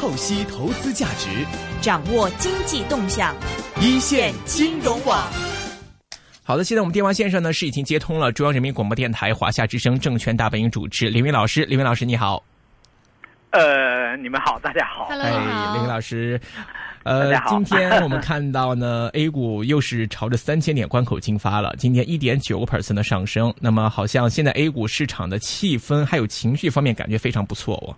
透析投资价值，掌握经济动向，一线金融网。好的，现在我们电话线上呢是已经接通了中央人民广播电台华夏之声证券大本营主持李云老师，李云老师你好。呃，你们好，大家好。Hello，哎，李云老师，呃大家，好今天我们看到呢，A 股又是朝着三千点关口进发了，今天一点九个 percent 的上升。那么，好像现在 A 股市场的气氛还有情绪方面感觉非常不错哦。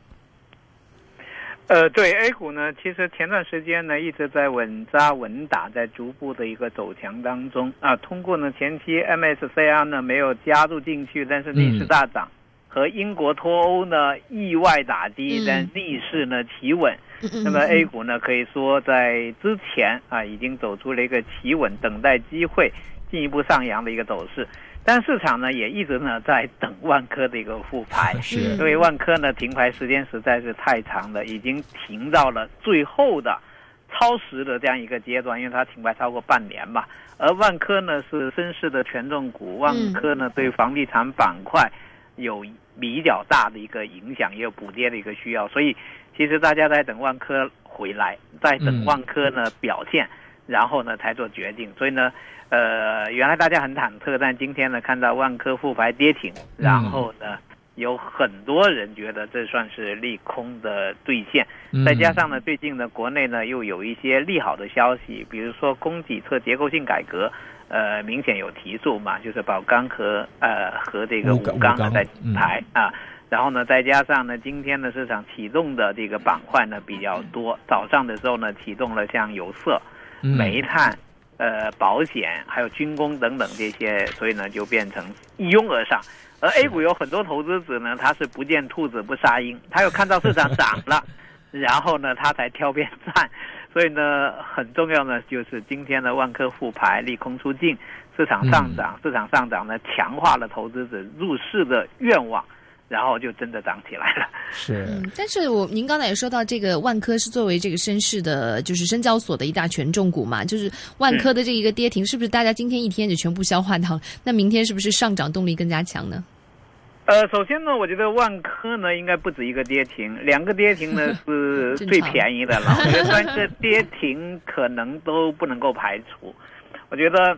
呃，对 A 股呢，其实前段时间呢一直在稳扎稳打，在逐步的一个走强当中啊。通过呢前期 MSCI 呢没有加入进去，但是逆势大涨，和英国脱欧呢意外打击嗯，但逆势呢企稳。嗯那么 A 股呢，可以说在之前啊已经走出了一个企稳、等待机会进一步上扬的一个走势，但市场呢也一直呢在等万科的一个复牌。是嗯因为万科呢停牌时间实在是太长了，已经停到了最后的超时的这样一个阶段，因为它停牌超过半年嘛。而万科呢是深市的权重股，万科呢对房地产板块有比较大的一个影响，也有补跌的一个需要，所以其实大家在等万科回来，在等嗯万科呢表现，然后呢才做决定。所以呢，呃，原来大家很忐忑，但今天呢看到万科复牌跌停，然后呢。有很多人觉得这算是利空的兑现，嗯。再加上呢，最近呢，国内呢又有一些利好的消息，比如说供给侧结构性改革，呃，明显有提速嘛，就是宝钢和呃和这个武钢武钢武钢在嗯。排、啊，然后呢，再加上呢，今天的市场启动的这个板块呢比较多，早上的时候呢启动了像有色、嗯。煤炭、呃保险还有军工等等这些，所以呢就变成一拥而上。而 A 股有很多投资者呢，他是不见兔子不撒鹰，他又看到市场涨了，然后呢他才挑边站。所以呢，很重要呢，就是今天的万科复牌利空出尽，市场上涨，市场上涨呢强化了投资者入市的愿望，然后就真的涨起来了。是嗯，但是我您刚才也说到，这个万科是作为这个深市的，就是深交所的一大权重股嘛，就是万科的这一个跌停，是不是大家今天一天就全部消化掉了？那明天是不是上涨动力更加强呢？呃，首先呢，我觉得万科呢应该不止一个跌停，两个跌停呢 是最便宜的了。我觉得三个跌停可能都不能够排除。我觉得，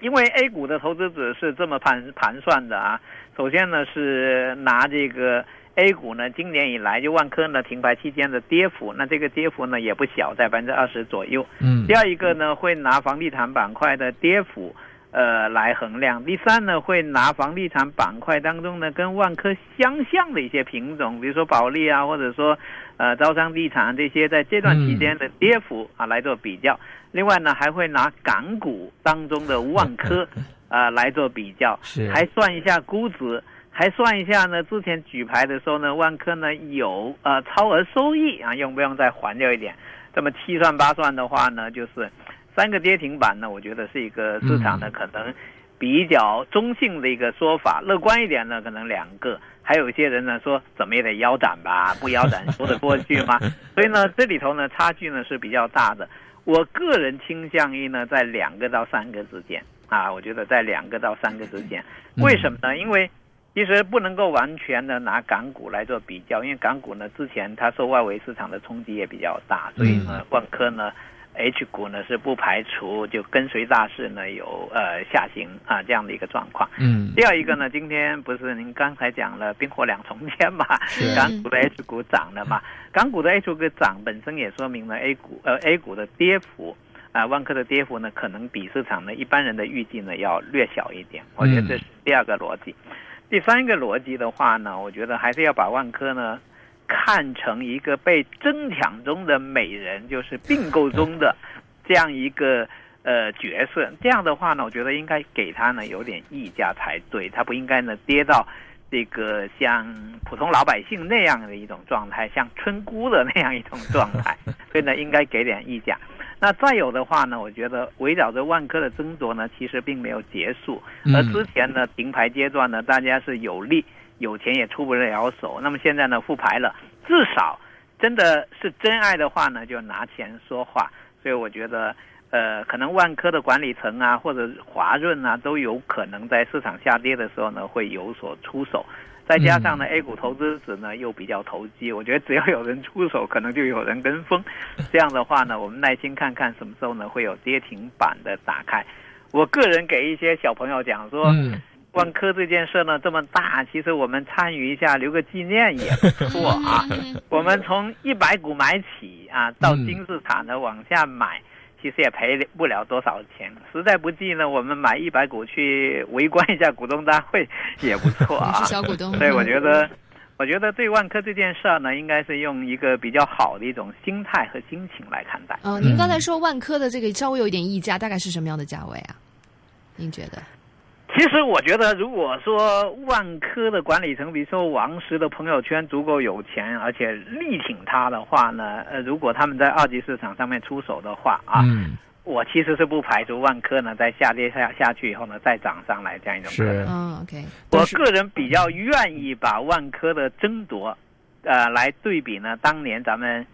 因为 A 股的投资者是这么盘盘算的啊。首先呢是拿这个 A 股呢今年以来就万科呢停牌期间的跌幅，那这个跌幅呢也不小，在百分之二十左右。嗯第二一个呢，会拿房地产板块的跌幅，呃，来衡量。第三呢，会拿房地产板块当中呢，跟万科相像的一些品种，比如说保利啊，或者说呃招商地产这些，在这段期间的跌幅啊来做比较。另外呢，还会拿港股当中的万科啊来做比较，是还算一下估值。还算一下呢，之前举牌的时候呢，万科呢有呃超额收益啊，用不用再还掉一点？这么七算八算的话呢，就是三个跌停板呢，我觉得是一个市场呢可能比较中性的一个说法。乐观一点呢，可能两个。还有一些人呢说怎么也得腰斩吧，不腰斩说得过去吗？所以呢，这里头呢差距呢是比较大的。我个人倾向于呢在两个到三个之间啊，我觉得在两个到三个之间。为什么呢？因为其实不能够完全的拿港股来做比较，因为港股呢之前它受外围市场的冲击也比较大，所以呢万科呢 H 股呢是不排除就跟随大势呢有呃下行啊这样的一个状况。嗯第二一个呢，今天不是您刚才讲了冰火两重天嘛，港股的 H 股涨了嘛，港股的 H 股涨本身也说明了 A 股呃 A 股的跌幅。啊，万科的跌幅呢，可能比市场呢一般人的预计呢要略小一点，我觉得这是第二个逻辑。第三个逻辑的话呢，我觉得还是要把万科呢看成一个被争抢中的美人，就是并购中的 这样一个呃角色。这样的话呢，我觉得应该给他呢有点溢价才对，他不应该呢跌到这个像普通老百姓那样的一种状态，像村姑的那样一种状态，所以呢应该给点溢价。那再有的话呢，我觉得围绕着万科的争夺呢，其实并没有结束。而之前呢，停牌阶段呢，大家是有利有钱也出不了手。那么现在呢，复牌了，至少真的是真爱的话呢，就拿钱说话。所以我觉得，呃，可能万科的管理层啊，或者华润啊，都有可能在市场下跌的时候呢，会有所出手。再加上呢 A 股投资者呢又比较投机，我觉得只要有人出手，可能就有人跟风。这样的话呢，我们耐心看看什么时候呢会有跌停板的打开。我个人给一些小朋友讲说。万科这件事呢这么大，其实我们参与一下留个纪念也不错啊。我们从一百股买起啊，到金字塔呢往下买，其实也赔不了多少钱。实在不济呢，我们买一百股去围观一下股东大会也不错啊。小股东。所以我觉得，我觉得对万科这件事儿呢，应该是用一个比较好的一种心态和心情来看待。嗯，您刚才说万科的这个稍微有一点溢价，大概是什么样的价位啊？您觉得？其实我觉得，如果说万科的管理层，比如说王石的朋友圈足够有钱，而且力挺他的话呢，呃，如果他们在二级市场上面出手的话啊，我其实是不排除万科呢在下跌下下去以后呢再涨上来这样一种可能。嗯，OK。我个人比较愿意把万科的争夺，呃，来对比呢当年咱们。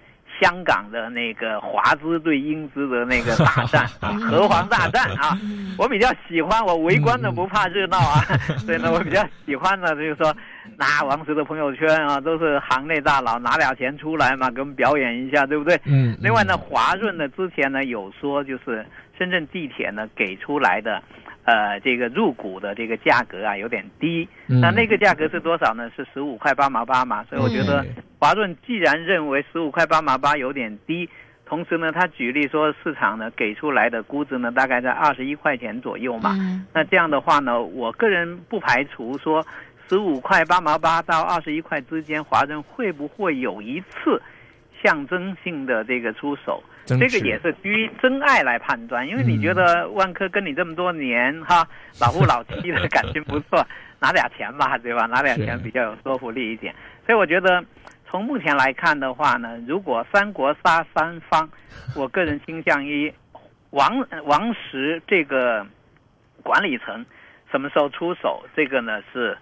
香港的那个华资对英资的那个大战 啊，和黄大战啊，我比较喜欢，我围观的不怕热闹啊，所以呢，我比较喜欢呢，就是说拿王石的朋友圈啊，都是行内大佬拿点钱出来嘛，给我们表演一下，对不对？嗯。另外呢，华润呢之前呢有说，就是深圳地铁呢给出来的。呃，这个入股的这个价格啊有点低，那那个价格是多少呢？是十五块八毛八嘛。所以我觉得华润既然认为十五块八毛八有点低，同时呢，他举例说市场呢给出来的估值呢大概在二十一块钱左右嘛。那这样的话呢，我个人不排除说十五块八毛八到二十一块之间，华润会不会有一次象征性的这个出手？这个也是基于真爱来判断，因为你觉得万科跟你这么多年哈 老夫老妻的感情不错，拿点钱吧，对吧？拿点钱比较有说服力一点。所以我觉得从目前来看的话呢，如果三国杀三方，我个人倾向于王王石这个管理层什么时候出手，这个呢是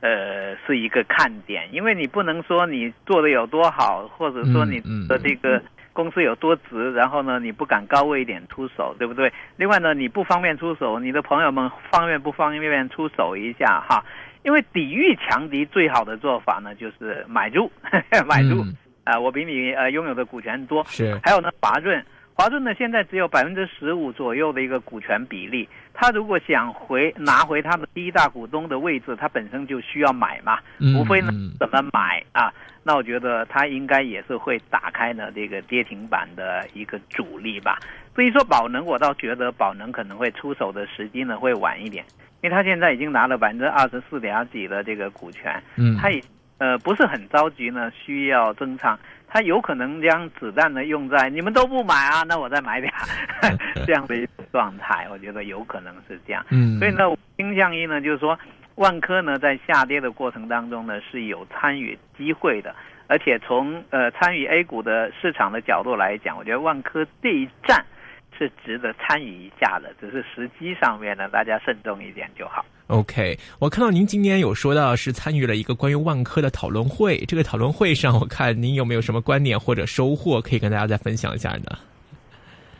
呃是一个看点，因为你不能说你做的有多好，或者说你的这个。公司有多值，然后呢，你不敢高位一点出手，对不对？另外呢，你不方便出手，你的朋友们方便不方便出手一下哈？因为抵御强敌最好的做法呢，就是买入，买入 啊！我比你呃拥有的股权多，是。还有呢，华润，华润呢现在只有百分之十五左右的一个股权比例，他如果想回拿回他的第一大股东的位置，他本身就需要买嘛，无非呢怎么买啊？那我觉得他应该也是会打开呢这个跌停板的一个主力吧。至于说宝能，我倒觉得宝能可能会出手的时机呢会晚一点，因为他现在已经拿了百分之二十四点几的这个股权，嗯，他也呃不是很着急呢需要增仓，他有可能将子弹呢用在你们都不买啊，那我再买点 这样的一种状态，我觉得有可能是这样。嗯，所以呢，倾向于呢就是说。万科呢，在下跌的过程当中呢，是有参与机会的，而且从呃参与 A 股的市场的角度来讲，我觉得万科这一站是值得参与一下的，只是时机上面呢，大家慎重一点就好。OK，我看到您今天有说到是参与了一个关于万科的讨论会，这个讨论会上，我看您有没有什么观点或者收获可以跟大家再分享一下呢？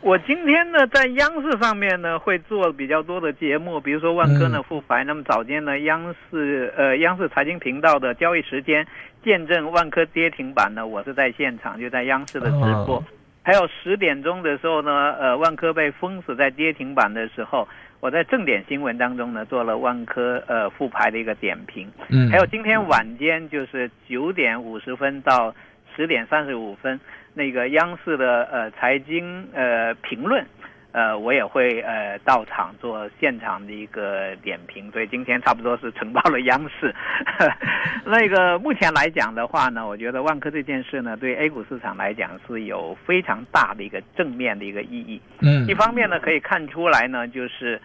我今天呢，在央视上面呢，会做比较多的节目，比如说万科呢复牌。那么早间呢，央视呃央视财经频道的交易时间见证万科跌停板呢，我是在现场，就在央视的直播。还有十点钟的时候呢，呃，万科被封死在跌停板的时候，我在正点新闻当中呢，做了万科呃复牌的一个点评。嗯。还有今天晚间就是九点五十分到十点三十五分。那个央视的呃财经呃评论，呃我也会呃到场做现场的一个点评，所以今天差不多是承包了央视。那个目前来讲的话呢，我觉得万科这件事呢，对 A 股市场来讲是有非常大的一个正面的一个意义。嗯，一方面呢可以看出来呢，就是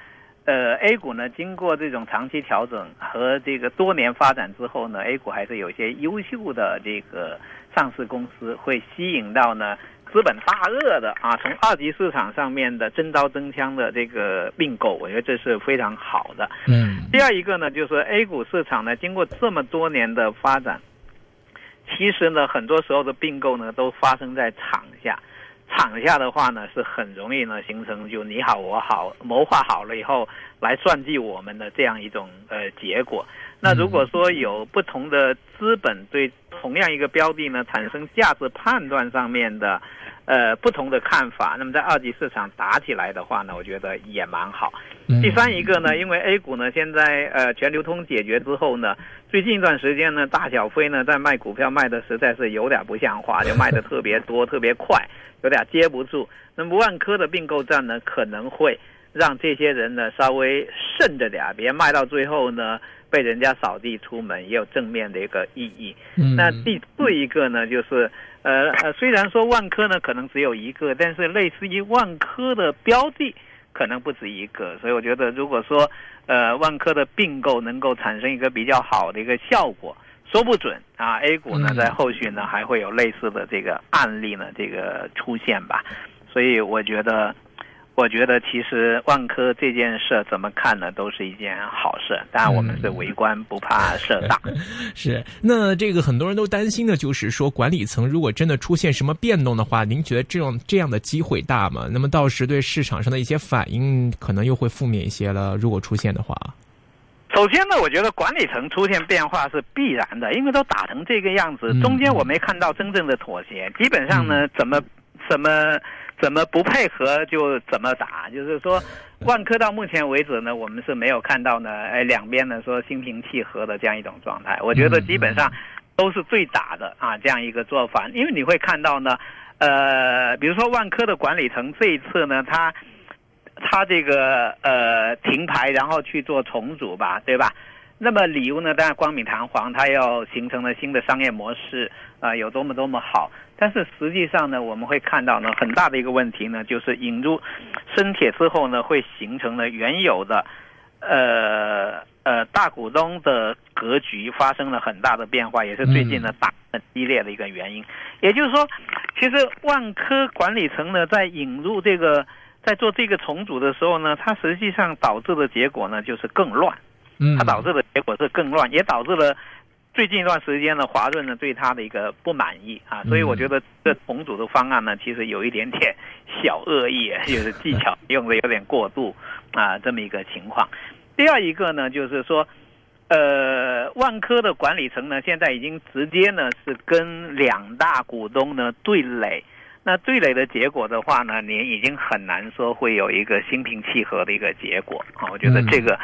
呃 A 股呢经过这种长期调整和这个多年发展之后呢，A 股还是有些优秀的这个。上市公司会吸引到呢资本大鳄的啊，从二级市场上面的真刀真枪的这个并购，我觉得这是非常好的。嗯，第二一个呢，就是 A 股市场呢，经过这么多年的发展，其实呢，很多时候的并购呢，都发生在场下。场下的话呢，是很容易呢形成就你好我好，谋划好了以后来算计我们的这样一种呃结果。那如果说有不同的资本对同样一个标的呢产生价值判断上面的。呃，不同的看法，那么在二级市场打起来的话呢，我觉得也蛮好。第三一个呢，因为 A 股呢现在呃全流通解决之后呢，最近一段时间呢，大小非呢在卖股票卖的实在是有点不像话，就卖的特别多、特别快，有点接不住。那么万科的并购战呢，可能会让这些人呢稍微慎着点，别卖到最后呢被人家扫地出门，也有正面的一个意义。那第四一个呢，就是。呃呃，虽然说万科呢可能只有一个，但是类似于万科的标的可能不止一个，所以我觉得如果说呃万科的并购能够产生一个比较好的一个效果，说不准啊，A 股呢在后续呢还会有类似的这个案例呢这个出现吧，所以我觉得。我觉得其实万科这件事怎么看呢，都是一件好事。当然，我们是围观不怕事大。是，那这个很多人都担心的就是说，管理层如果真的出现什么变动的话，您觉得这种这样的机会大吗？那么到时对市场上的一些反应可能又会负面一些了。如果出现的话，首先呢，我觉得管理层出现变化是必然的，因为都打成这个样子，中间我没看到真正的妥协。基本上呢，怎么怎么。怎么不配合就怎么打，就是说，万科到目前为止呢，我们是没有看到呢，哎，两边呢说心平气和的这样一种状态。我觉得基本上都是最打的啊，这样一个做法。因为你会看到呢，呃，比如说万科的管理层这一次呢，他他这个呃停牌，然后去做重组吧，对吧？那么理由呢，当然光明堂皇，他要形成了新的商业模式啊，有多么多么好。但是实际上呢，我们会看到呢，很大的一个问题呢，就是引入深铁之后呢，会形成了原有的，呃呃大股东的格局发生了很大的变化，也是最近呢打很激烈的一个原因。也就是说，其实万科管理层呢，在引入这个，在做这个重组的时候呢，它实际上导致的结果呢，就是更乱。嗯，它导致的结果是更乱，也导致了最近一段时间呢，华润呢对他的一个不满意啊，所以我觉得这重组的方案呢，其实有一点点 小恶意，就是技巧用的有点过度啊，这么一个情况。第二一个呢，就是说，呃，万科的管理层呢，现在已经直接呢是跟两大股东呢对垒，那对垒的结果的话呢，你已经很难说会有一个心平气和的一个结果啊，我觉得这个。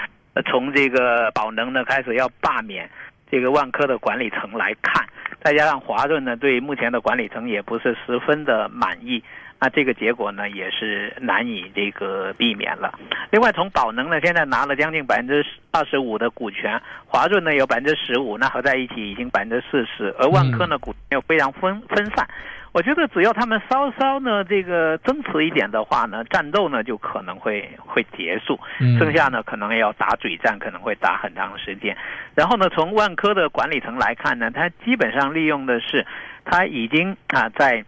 从这个宝能呢开始要罢免这个万科的管理层来看，再加上华润呢对目前的管理层也不是十分的满意，那这个结果呢也是难以这个避免了。另外，从宝能呢现在拿了将近百分之二十五的股权，华润呢有百分之十五，那合在一起已经百分之四十，而万科呢股又非常分分散。我觉得只要他们稍稍呢这个增持一点的话呢，战斗呢就可能会会结束，剩下呢可能要打嘴战，可能会打很长时间。然后呢，从万科的管理层来看呢，他基本上利用的是他已经啊在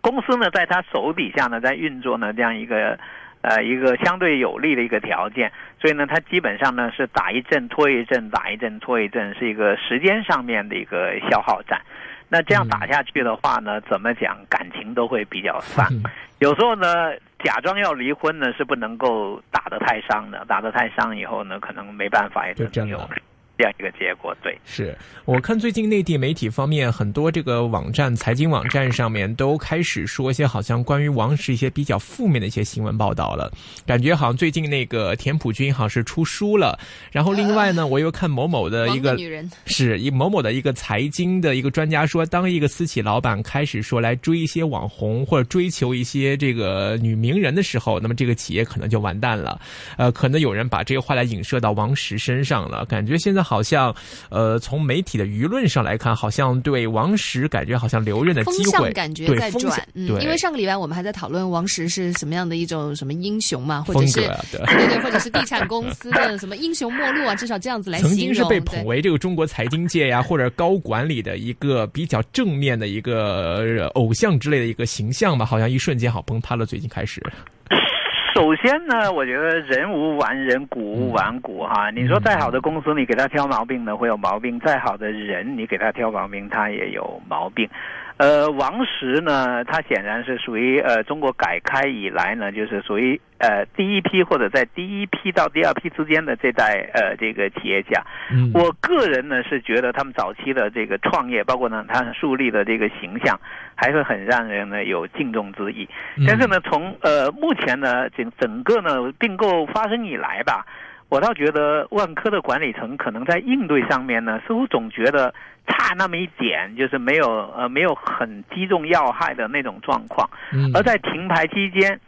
公司呢在他手底下呢在运作呢这样一个呃一个相对有利的一个条件，所以呢他基本上呢是打一阵拖一阵，打一阵拖一阵，是一个时间上面的一个消耗战。那这样打下去的话呢，怎么讲感情都会比较散。有时候呢，假装要离婚呢，是不能够打得太伤的。打得太伤以后呢，可能没办法，也就这样。这样一个结果，对，是我看最近内地媒体方面很多这个网站、财经网站上面都开始说一些好像关于王石一些比较负面的一些新闻报道了，感觉好像最近那个田朴珺好像是出书了，然后另外呢，我又看某某的一个女人。是一某某的一个财经的一个专家说，当一个私企老板开始说来追一些网红或者追求一些这个女名人的时候，那么这个企业可能就完蛋了，呃，可能有人把这个话来影射到王石身上了，感觉现在。好像，呃，从媒体的舆论上来看，好像对王石感觉好像留任的机会，感觉在转。嗯，因为上个礼拜我们还在讨论王石是什么样的一种什么英雄嘛，或者是对 对对，或者是地产公司的什么英雄末路啊，至少这样子来形容。曾经是被捧为这个中国财经界呀或者高管理的一个比较正面的一个偶像之类的一个形象吧，好像一瞬间好崩塌了。最近开始。首先呢，我觉得人无完人，股无完股哈。你说再好的公司，你给他挑毛病呢，会有毛病；再好的人，你给他挑毛病，他也有毛病。呃，王石呢，他显然是属于呃中国改开以来呢，就是属于呃第一批或者在第一批到第二批之间的这代呃这个企业家。嗯我个人呢是觉得他们早期的这个创业，包括呢他树立的这个形象，还是很让人呢有敬重之意。嗯但是呢，从呃目前呢整整个呢并购发生以来吧，我倒觉得万科的管理层可能在应对上面呢，似乎总觉得差那么一点，就是没有呃没有很击中要害的那种状况。嗯而在停牌期间，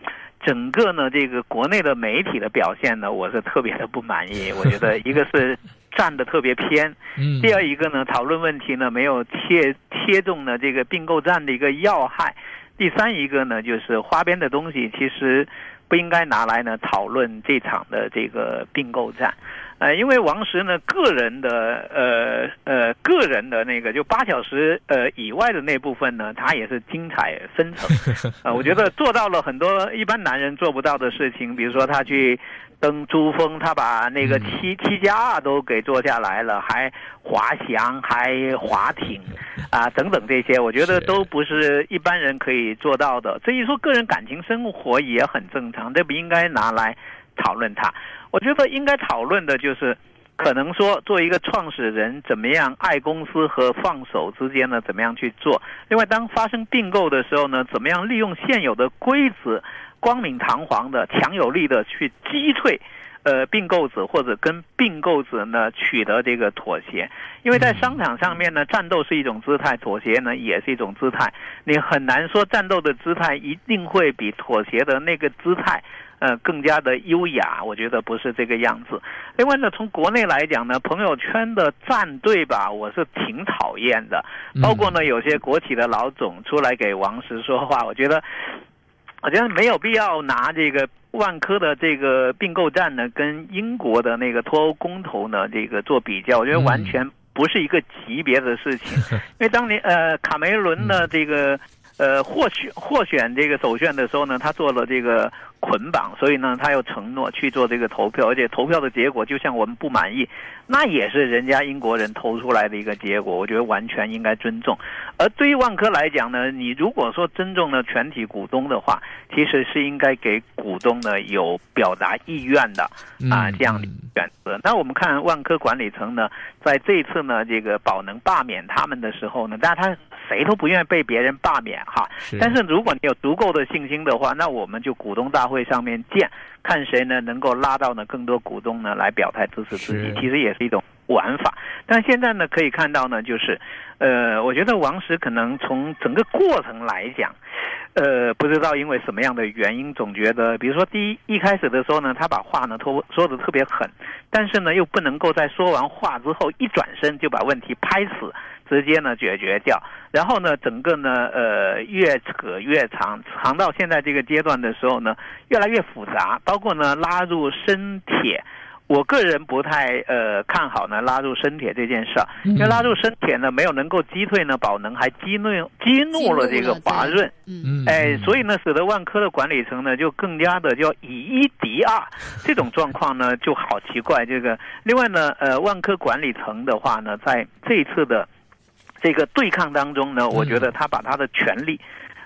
整个呢这个国内的媒体的表现呢，我是特别的不满意。我觉得 一个是站的特别偏，嗯第二一个呢，讨论问题呢没有切切中呢这个并购战的一个要害。第三一个呢，就是花边的东西，其实不应该拿来呢讨论这场的这个并购战。呃，因为王石呢个人的呃呃个人的那个就八小时呃以外的那部分呢，他也是精彩纷呈。呃，我觉得做到了很多一般男人做不到的事情，比如说他去登珠峰，他把那个七七加二都给做下来了，还滑翔，还滑艇，啊等等这些，我觉得都不是一般人可以做到的。至于说个人感情生活也很正常，这不应该拿来讨论它。我觉得应该讨论的就是。可能说，作为一个创始人，怎么样爱公司和放手之间呢？怎么样去做？另外，当发生并购的时候呢，怎么样利用现有的规则，光明堂皇的、强有力的去击退，呃，并购者或者跟并购者呢取得这个妥协？因为在商场上面呢，战斗是一种姿态，妥协呢也是一种姿态。你很难说战斗的姿态一定会比妥协的那个姿态。呃，更加的优雅，我觉得不是这个样子。另外呢，从国内来讲呢，朋友圈的站队吧，我是挺讨厌的。包括呢，有些国企的老总出来给王石说话，我觉得，我觉得没有必要拿这个万科的这个并购战呢，跟英国的那个脱欧公投呢，这个做比较，我觉得完全不是一个级别的事情。因为当年呃，卡梅伦的这个。呃，获选获选这个首选的时候呢，他做了这个捆绑，所以呢，他又承诺去做这个投票，而且投票的结果就像我们不满意，那也是人家英国人投出来的一个结果，我觉得完全应该尊重。而对于万科来讲呢，你如果说尊重了全体股东的话，其实是应该给股东呢有表达意愿的啊这样的选择。那我们看万科管理层呢，在这一次呢这个宝能罢免他们的时候呢，但他谁都不愿意被别人罢免哈。但是如果你有足够的信心的话，那我们就股东大会上面见，看谁呢能够拉到呢更多股东呢来表态支持自己，其实也是一种玩法。但现在呢可以看到呢，就是，呃，我觉得王石可能从整个过程来讲，呃，不知道因为什么样的原因，总觉得，比如说第一一开始的时候呢，他把话呢说说的特别狠，但是呢又不能够在说完话之后一转身就把问题拍死。直接呢解决掉，然后呢，整个呢，呃，越扯越长，长到现在这个阶段的时候呢，越来越复杂，包括呢拉入深铁，我个人不太呃看好呢拉入深铁这件事儿，因为拉入深铁呢没有能够击退呢宝能，还激怒激怒了这个华润，嗯，哎，所以呢，使得万科的管理层呢就更加的叫以一敌二，这种状况呢就好奇怪。这个另外呢，呃，万科管理层的话呢，在这一次的。这个对抗当中呢，我觉得他把他的权力，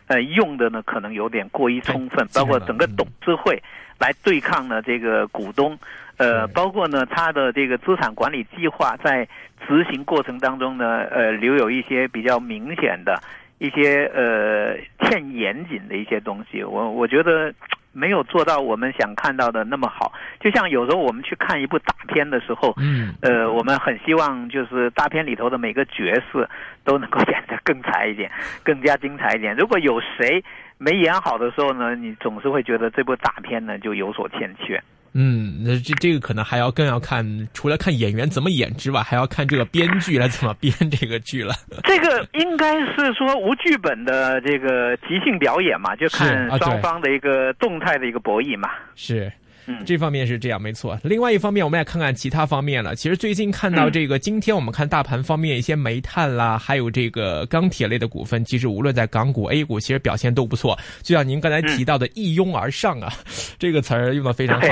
呃，用的呢可能有点过于充分，包括整个董事会来对抗呢这个股东，呃，包括呢他的这个资产管理计划在执行过程当中呢，呃，留有一些比较明显的一些呃欠严谨的一些东西，我我觉得。没有做到我们想看到的那么好，就像有时候我们去看一部大片的时候，嗯，呃，我们很希望就是大片里头的每个角色都能够演得更彩一点，更加精彩一点。如果有谁没演好的时候呢，你总是会觉得这部大片呢就有所欠缺。嗯，那这这个可能还要更要看，除了看演员怎么演之外，还要看这个编剧来怎么编这个剧了。这个应该是说无剧本的这个即兴表演嘛，就看双方的一个动态的一个博弈嘛。是。嗯，这方面是这样，没错。另外一方面，我们也看看其他方面了。其实最近看到这个，今天我们看大盘方面一些煤炭啦，还有这个钢铁类的股份，其实无论在港股、A 股，其实表现都不错。就像您刚才提到的“一拥而上”啊，这个词儿用的非常好。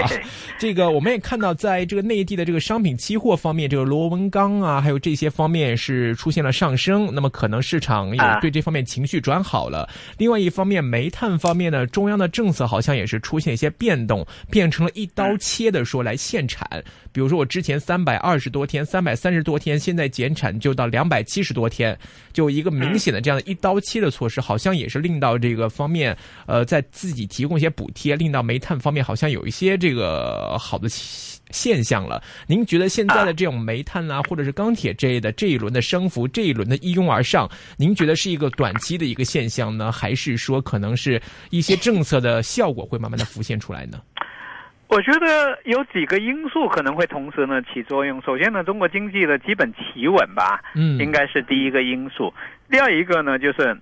这个我们也看到，在这个内地的这个商品期货方面，这个螺纹钢啊，还有这些方面是出现了上升。那么可能市场也对这方面情绪转好了。另外一方面，煤炭方面呢，中央的政策好像也是出现一些变动，变成。一刀切的说来限产，比如说我之前三百二十多天、三百三十多天，现在减产就到两百七十多天，就一个明显的这样的一刀切的措施，好像也是令到这个方面，呃，在自己提供一些补贴，令到煤炭方面好像有一些这个好的现象了。您觉得现在的这种煤炭啊，或者是钢铁这类的这一轮的升幅，这一轮的一拥而上，您觉得是一个短期的一个现象呢，还是说可能是一些政策的效果会慢慢的浮现出来呢？我觉得有几个因素可能会同时呢起作用。首先呢，中国经济的基本企稳吧，嗯，应该是第一个因素。第二一个呢，就是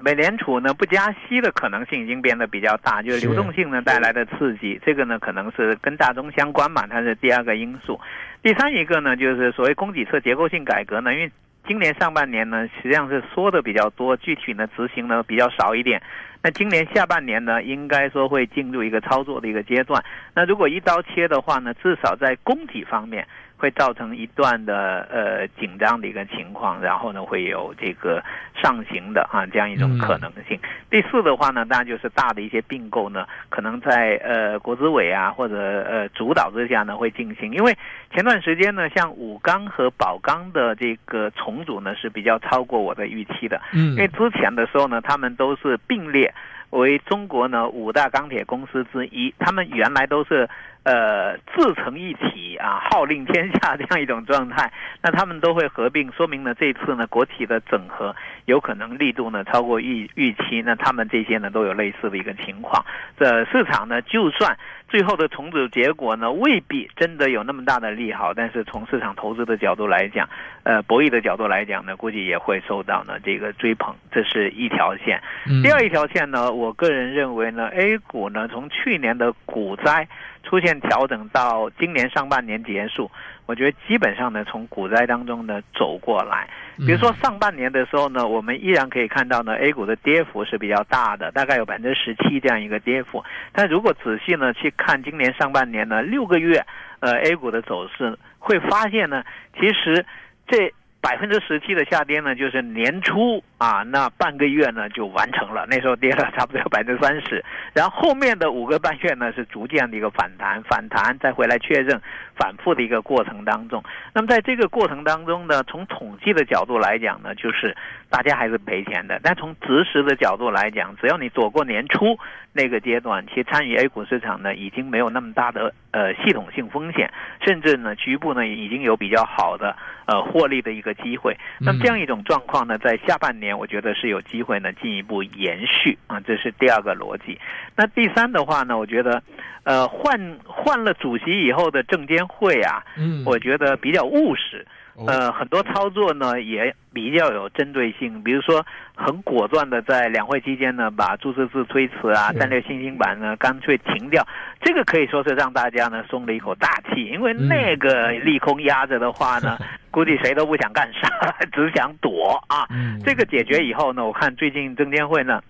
美联储呢不加息的可能性已经变得比较大，就是流动性呢带来的刺激，这个呢可能是跟大宗相关嘛，它是第二个因素。第三一个呢，就是所谓供给侧结构性改革呢，因为今年上半年呢实际上是说的比较多，具体呢执行呢比较少一点。那今年下半年呢，应该说会进入一个操作的一个阶段。那如果一刀切的话呢，至少在供给方面。会造成一段的呃紧张的一个情况，然后呢会有这个上行的啊这样一种可能性。第四的话呢，当然就是大的一些并购呢，可能在呃国资委啊或者呃主导之下呢会进行。因为前段时间呢，像武钢和宝钢的这个重组呢是比较超过我的预期的。嗯，因为之前的时候呢，他们都是并列为中国呢五大钢铁公司之一，他们原来都是。呃，自成一体啊，号令天下这样一种状态，那他们都会合并，说明呢，这次呢，国企的整合有可能力度呢超过预预期，那他们这些呢都有类似的一个情况。这市场呢，就算最后的重组结果呢未必真的有那么大的利好，但是从市场投资的角度来讲，呃，博弈的角度来讲呢，估计也会受到呢这个追捧，这是一条线。第二一条线呢，我个人认为呢，A 股呢从去年的股灾。出现调整到今年上半年结束，我觉得基本上呢从股灾当中呢走过来。比如说上半年的时候呢，我们依然可以看到呢 A 股的跌幅是比较大的，大概有百分之十七这样一个跌幅。但如果仔细呢去看今年上半年呢六个月，呃 A 股的走势，会发现呢其实这。百分之十七的下跌呢，就是年初啊，那半个月呢就完成了，那时候跌了 差不多有百分之三十，然后后面的五个半月呢是逐渐的一个反弹，反弹再回来确认，反复的一个过程当中。那么在这个过程当中呢，从统计的角度来讲呢，就是大家还是赔钱的，但从实时的角度来讲，只要你躲过年初那个阶段，其实参与 A 股市场呢已经没有那么大的呃系统性风险，甚至呢局部呢已经有比较好的呃获利的一个。机会，那么这样一种状况呢，在下半年我觉得是有机会呢进一步延续啊，这是第二个逻辑。那第三的话呢，我觉得，呃，换换了主席以后的证监会啊，嗯，我觉得比较务实。呃，很多操作呢也比较有针对性，比如说很果断的在两会期间呢，把注册制推迟啊，战略新兴板呢干脆停掉，这个可以说是让大家呢松了一口大气，因为那个利空压着的话呢，估计谁都不想干啥，只想躲啊。这个解决以后呢，我看最近证监会呢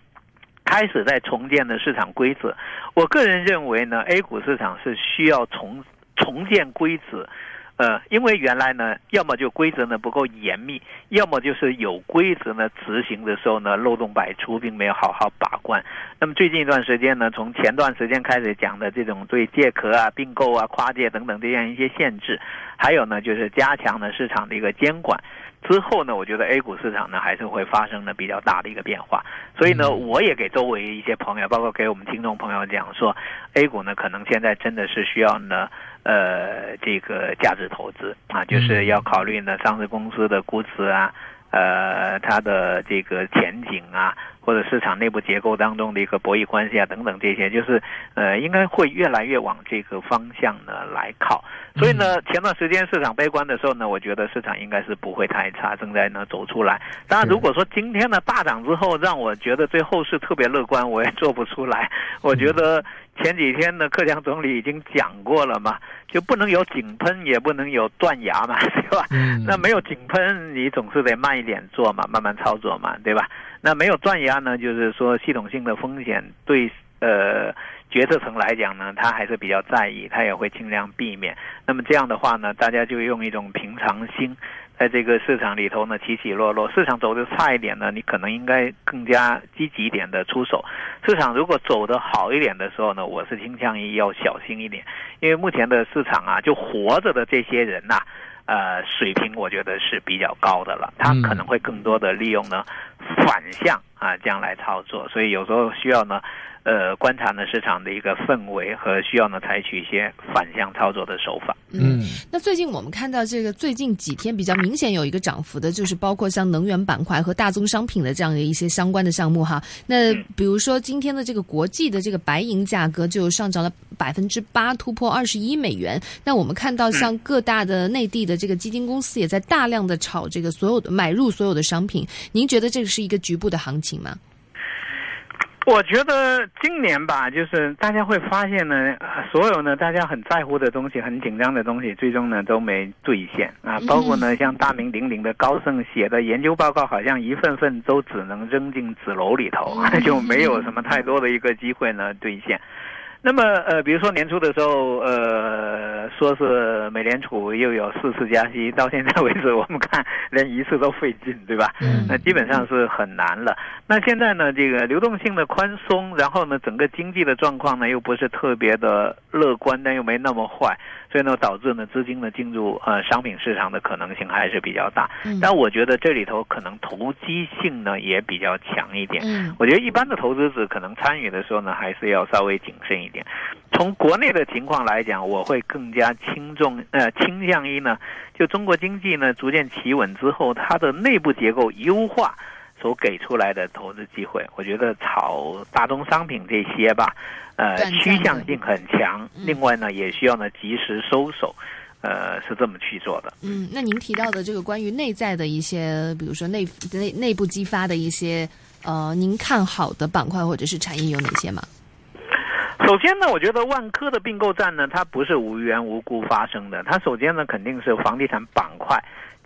开始在重建的市场规则，我个人认为呢，A 股市场是需要重重建规则。呃，因为原来呢，要么就规则呢不够严密，要么就是有规则呢执行的时候呢漏洞百出，并没有好好把关。那么最近一段时间呢，从前段时间开始讲的这种对借壳啊、并购啊、跨界等等这样一些限制，还有呢就是加强呢市场的一个监管之后呢，我觉得 A 股市场呢还是会发生了比较大的一个变化。所以呢，我也给周围一些朋友，包括给我们听众朋友讲说，A 股呢可能现在真的是需要呢。呃，这个价值投资啊，就是要考虑呢上市公司的估值啊，呃，它的这个前景啊。或者市场内部结构当中的一个博弈关系啊等等这些，就是呃应该会越来越往这个方向呢来靠。所以呢，前段时间市场悲观的时候呢，我觉得市场应该是不会太差，正在呢走出来。当然，如果说今天呢大涨之后，让我觉得对后市特别乐观，我也做不出来。我觉得前几天呢，克强总理已经讲过了嘛，就不能有井喷，也不能有断崖嘛，对吧？那没有井喷，你总是得慢一点做嘛，慢慢操作嘛，对吧？那没有断崖呢，就是说系统性的风险对呃。决策层来讲呢，他还是比较在意，他也会尽量避免。那么这样的话呢，大家就用一种平常心，在这个市场里头呢起起落落。市场走的差一点呢，你可能应该更加积极一点的出手。市场如果走的好一点的时候呢，我是倾向于要小心一点，因为目前的市场啊，就活着的这些人呐，呃，水平我觉得是比较高的了。他可能会更多的利用呢反向啊这样来操作，所以有时候需要呢。呃，观察呢市场的一个氛围和需要呢，采取一些反向操作的手法。嗯，那最近我们看到这个最近几天比较明显有一个涨幅的，就是包括像能源板块和大宗商品的这样的一些相关的项目哈。那比如说今天的这个国际的这个白银价格就上涨了百分之八，突破二十一美元。那我们看到像各大的内地的这个基金公司也在大量的炒这个所有的买入所有的商品。您觉得这个是一个局部的行情吗？我觉得今年吧，就是大家会发现呢，所有呢大家很在乎的东西、很紧张的东西，最终呢都没兑现啊。包括呢像大名鼎鼎的高盛写的研究报告，好像一份份都只能扔进纸篓里头，就没有什么太多的一个机会呢兑现。那么，呃，比如说年初的时候，呃，说是美联储又有四次加息，到现在为止，我们看连一次都费劲，对吧？嗯。那基本上是很难了。那现在呢，这个流动性的宽松，然后呢，整个经济的状况呢，又不是特别的乐观，但又没那么坏。所以呢，导致呢资金呢进入呃商品市场的可能性还是比较大。但我觉得这里头可能投机性呢也比较强一点。嗯，我觉得一般的投资者可能参与的时候呢，还是要稍微谨慎一点。从国内的情况来讲，我会更加轻重呃倾向于呢，就中国经济呢逐渐企稳之后，它的内部结构优化。所给出来的投资机会，我觉得炒大宗商品这些吧，呃，趋向性很强。另外呢，也需要呢及时收手，呃，是这么去做的。嗯，那您提到的这个关于内在的一些，比如说内内内部激发的一些，呃，您看好的板块或者是产业有哪些吗？首先呢，我觉得万科的并购战呢，它不是无缘无故发生的。它首先呢，肯定是房地产板块。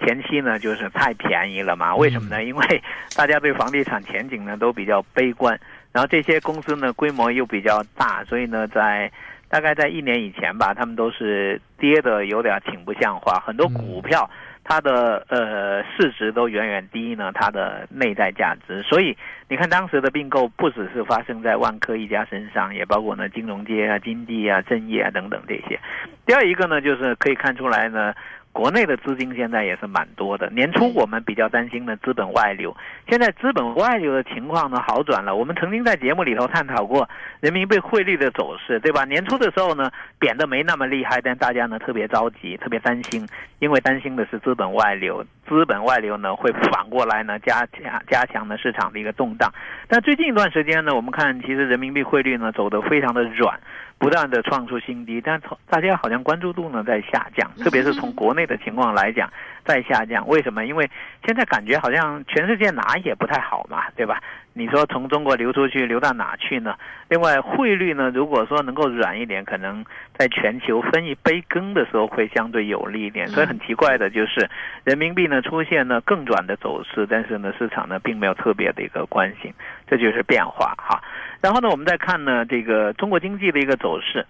前期呢，就是太便宜了嘛？为什么呢？因为 大家对房地产前景呢都比较悲观，然后这些公司呢规模又比较大，所以呢，在大概在一年以前吧，他们都是跌的有点挺不像话。很多股票它的呃市值都远远低于呢它的内在价值，所以你看当时的并购不只是发生在万科一家身上，也包括呢金融街啊、金地啊、正业啊等等这些。第二一个呢，就是可以看出来呢。国内的资金现在也是蛮多的。年初我们比较担心的资本外流，现在资本外流的情况呢好转了。我们曾经在节目里头探讨过人民币汇率的走势，对吧？年初的时候呢贬的没那么厉害，但大家呢特别着急，特别担心，因为担心的是资本外流，资本外流呢会反过来呢加加加强了市场的一个动荡。但最近一段时间呢，我们看其实人民币汇率呢走得非常的软。不断的创出新低，但从大家好像关注度呢在下降，特别是从国内的情况来讲在下降。为什么？因为现在感觉好像全世界哪也不太好嘛，对吧？你说从中国流出去，流到哪去呢？另外汇率呢，如果说能够软一点，可能在全球分一杯羹的时候会相对有利一点。所以很奇怪的就是，人民币呢出现了更软的走势，但是呢市场呢并没有特别的一个关心，这就是变化哈。然后呢，我们再看呢，这个中国经济的一个走势。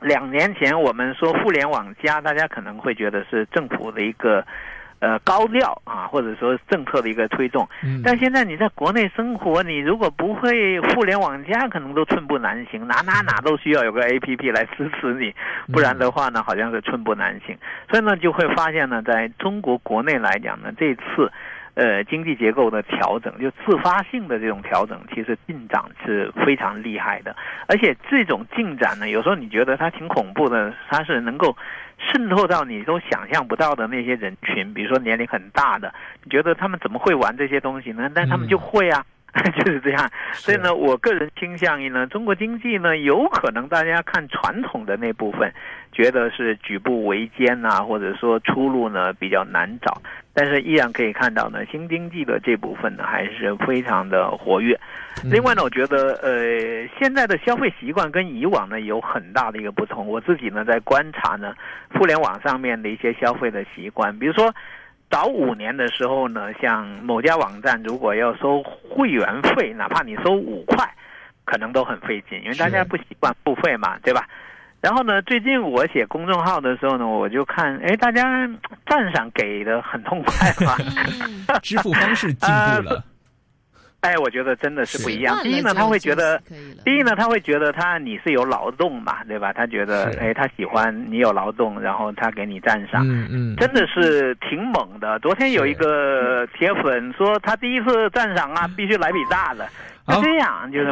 两年前我们说互联网加，大家可能会觉得是政府的一个呃高调啊，或者说政策的一个推动。但现在你在国内生活，你如果不会互联网加，可能都寸步难行，哪哪哪都需要有个 A P P 来支持你，不然的话呢，好像是寸步难行。所以呢，就会发现呢，在中国国内来讲呢，这次。呃，经济结构的调整，就自发性的这种调整，其实进展是非常厉害的。而且这种进展呢，有时候你觉得它挺恐怖的，它是能够渗透到你都想象不到的那些人群，比如说年龄很大的，你觉得他们怎么会玩这些东西呢？但他们就会啊。就是这样。所以呢，我个人倾向于呢，中国经济呢，有可能大家看传统的那部分，觉得是举步维艰呐，或者说出路呢比较难找。但是依然可以看到呢，新经济的这部分呢还是非常的活跃。另外呢，我觉得呃，现在的消费习惯跟以往呢有很大的一个不同。我自己呢在观察呢，互联网上面的一些消费的习惯，比如说早五年的时候呢，像某家网站如果要收会员费，哪怕你收五块，可能都很费劲，因为大家不习惯付费嘛，对吧？然后呢，最近我写公众号的时候呢，我就看，哎，大家赞赏给的很痛快嘛，支付方式进步了。哎，我觉得真的是不一样。第一呢，他会觉得，第一呢，他会觉得他你是有劳动嘛，对吧？他觉得，哎，他喜欢你有劳动，然后他给你赞赏，嗯嗯，真的是挺猛的。昨天有一个铁粉说，他第一次赞赏啊，必须来笔大的，就这样，就是。